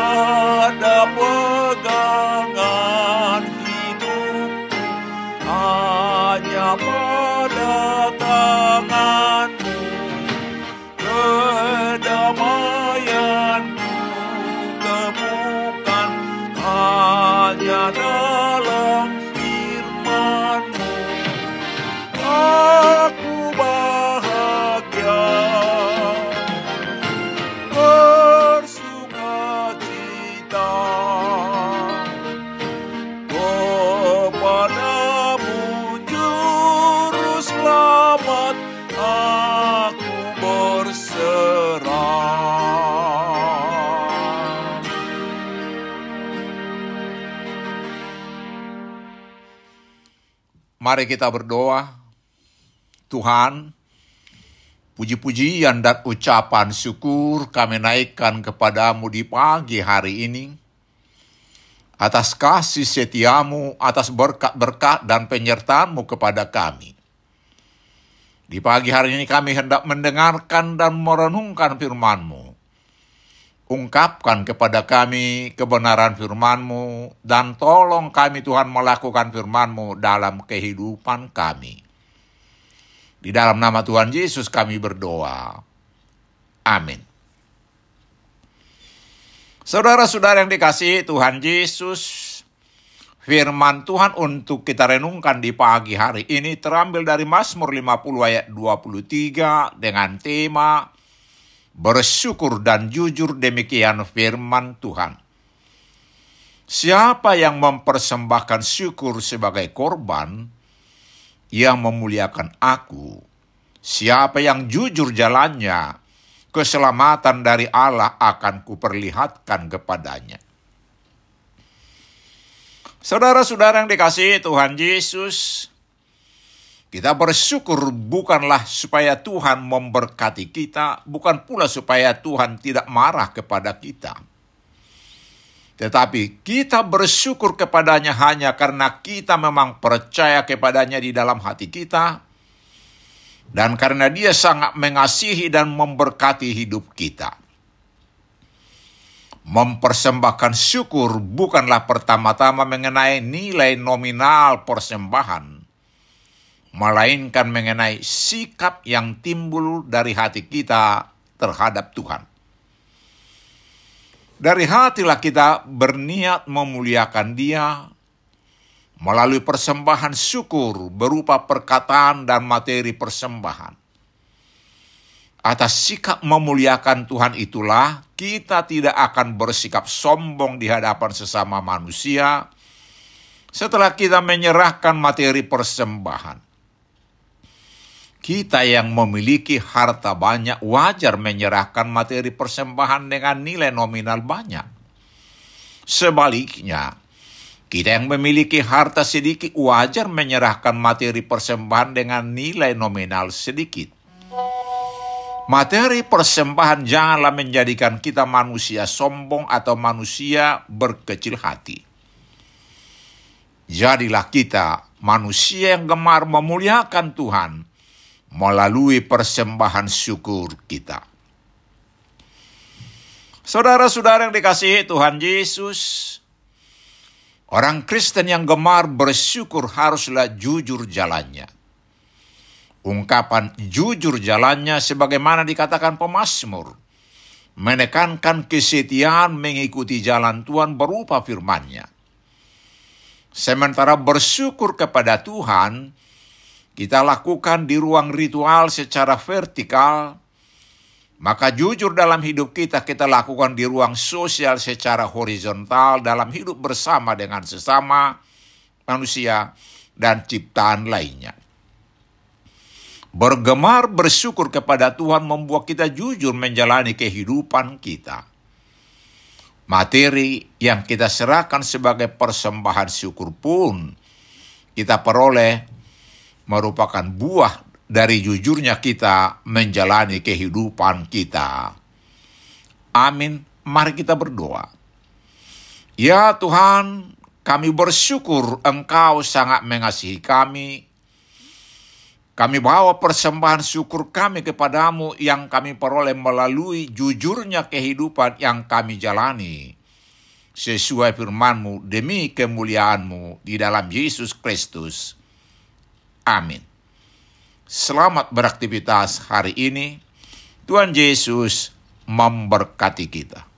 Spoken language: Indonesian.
ada pegangan hidup hanya pada tanganku kedamaianku temukan hanya dalam Mari kita berdoa. Tuhan, puji-pujian dan ucapan syukur kami naikkan kepadamu di pagi hari ini. Atas kasih setiamu, atas berkat-berkat dan penyertaanmu kepada kami. Di pagi hari ini kami hendak mendengarkan dan merenungkan firman-Mu ungkapkan kepada kami kebenaran firman-Mu, dan tolong kami Tuhan melakukan firman-Mu dalam kehidupan kami. Di dalam nama Tuhan Yesus kami berdoa. Amin. Saudara-saudara yang dikasihi Tuhan Yesus, firman Tuhan untuk kita renungkan di pagi hari ini terambil dari Mazmur 50 ayat 23 dengan tema bersyukur dan jujur demikian firman Tuhan. Siapa yang mempersembahkan syukur sebagai korban, yang memuliakan aku. Siapa yang jujur jalannya, keselamatan dari Allah akan kuperlihatkan kepadanya. Saudara-saudara yang dikasihi Tuhan Yesus, kita bersyukur bukanlah supaya Tuhan memberkati kita, bukan pula supaya Tuhan tidak marah kepada kita. Tetapi kita bersyukur kepadanya hanya karena kita memang percaya kepadanya di dalam hati kita. Dan karena dia sangat mengasihi dan memberkati hidup kita. Mempersembahkan syukur bukanlah pertama-tama mengenai nilai nominal persembahan melainkan mengenai sikap yang timbul dari hati kita terhadap Tuhan. Dari hatilah kita berniat memuliakan Dia melalui persembahan syukur berupa perkataan dan materi persembahan. Atas sikap memuliakan Tuhan itulah kita tidak akan bersikap sombong di hadapan sesama manusia setelah kita menyerahkan materi persembahan kita yang memiliki harta banyak wajar menyerahkan materi persembahan dengan nilai nominal banyak. Sebaliknya, kita yang memiliki harta sedikit wajar menyerahkan materi persembahan dengan nilai nominal sedikit. Materi persembahan janganlah menjadikan kita manusia sombong atau manusia berkecil hati. Jadilah kita manusia yang gemar memuliakan Tuhan melalui persembahan syukur kita. Saudara-saudara yang dikasihi Tuhan Yesus, orang Kristen yang gemar bersyukur haruslah jujur jalannya. Ungkapan jujur jalannya sebagaimana dikatakan pemazmur, menekankan kesetiaan mengikuti jalan Tuhan berupa firman-Nya. Sementara bersyukur kepada Tuhan, kita lakukan di ruang ritual secara vertikal, maka jujur dalam hidup kita kita lakukan di ruang sosial secara horizontal dalam hidup bersama dengan sesama manusia dan ciptaan lainnya. Bergemar bersyukur kepada Tuhan membuat kita jujur menjalani kehidupan kita. Materi yang kita serahkan sebagai persembahan syukur pun kita peroleh merupakan buah dari jujurnya kita menjalani kehidupan kita. Amin. Mari kita berdoa. Ya Tuhan, kami bersyukur Engkau sangat mengasihi kami. Kami bawa persembahan syukur kami kepadamu yang kami peroleh melalui jujurnya kehidupan yang kami jalani. Sesuai firmanmu demi kemuliaanmu di dalam Yesus Kristus. Amin. Selamat beraktivitas hari ini. Tuhan Yesus memberkati kita.